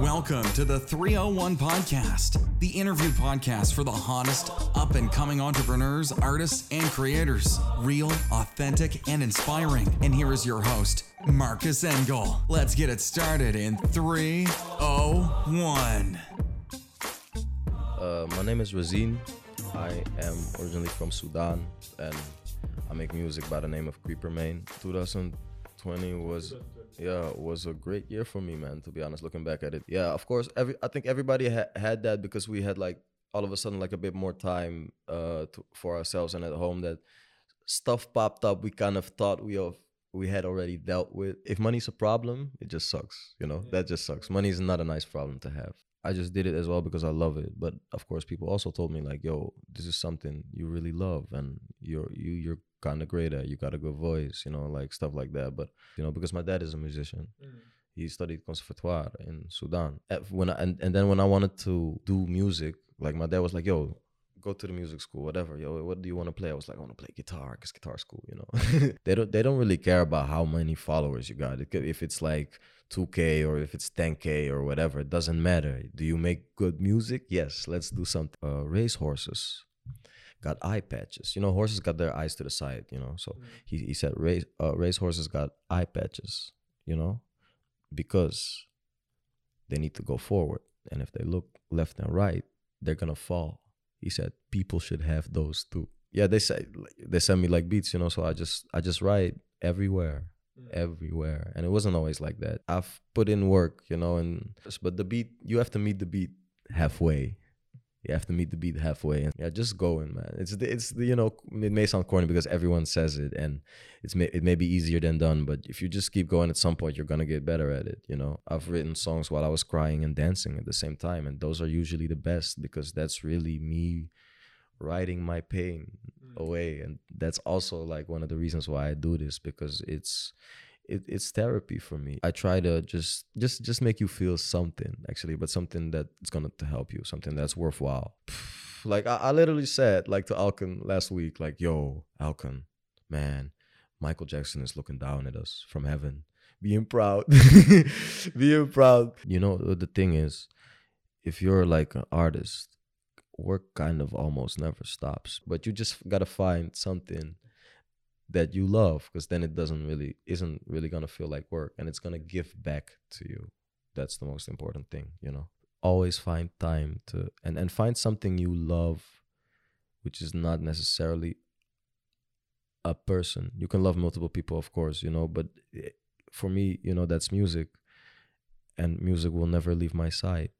Welcome to the 301 Podcast, the interview podcast for the hottest up and coming entrepreneurs, artists, and creators. Real, authentic, and inspiring. And here is your host, Marcus Engel. Let's get it started in 301. Uh, my name is Razine. I am originally from Sudan and I make music by the name of Creeper Main. 2020 was yeah was a great year for me, man. To be honest, looking back at it, yeah, of course, every I think everybody ha- had that because we had like all of a sudden like a bit more time uh to, for ourselves and at home that stuff popped up we kind of thought we of we had already dealt with. If money's a problem, it just sucks, you know. That just sucks. Money is not a nice problem to have. I just did it as well because I love it. But of course, people also told me like, "Yo, this is something you really love, and you're you you're kind of great at. You got a good voice, you know, like stuff like that." But you know, because my dad is a musician, he studied conservatoire in Sudan. At- When I, and and then when I wanted to do music, like my dad was like, "Yo." Go to the music school, whatever. Yo, what do you want to play? I was like, I want to play guitar, cause guitar school, you know. they don't, they don't really care about how many followers you got. It If it's like 2k or if it's 10k or whatever it doesn't matter do you make good music yes let's do something uh, race horses got eye patches. You know horses got their eyes to the side you know so he, he said race uh, race horses got eye patches you know because they need to go forward. And if they look left and right they're gonna fall. He said people should have those too. Yeah they say they send me like beats you know so i just i just write everywhere everywhere. And it wasn't always like that. I've put in work you know and but the beat you have to meet the beat halfway you have to meet the beat halfway and yeah just going man. It's the, it's the, you know it may sound corny because everyone says it and it's may, it may be easier than done but if you just keep going at some point you're gonna get better at it you know? I've written songs while i was crying and dancing at the same time and those are usually the best because that's really me writing my pain mm. away and that's also like one of the reasons why i do this because it's it, it's therapy for me. I try to just just just make you feel something actually but something that's gonna to help you something that's worthwhile. Like I, I literally said like to alkin last week like yo alkin man michael jackson is looking down at us from heaven being proud being proud. You know uh, the thing is if you're like an artist work kind of almost never stops but you just gotta find something that you love because then it doesn't really isn't really gonna feel like work and it's gonna give back to you. That's the most important thing you know? Always find time to and and find something you love which is not necessarily a person. You can love multiple people of course you know but eh, for me you know that's music and music will never leave my side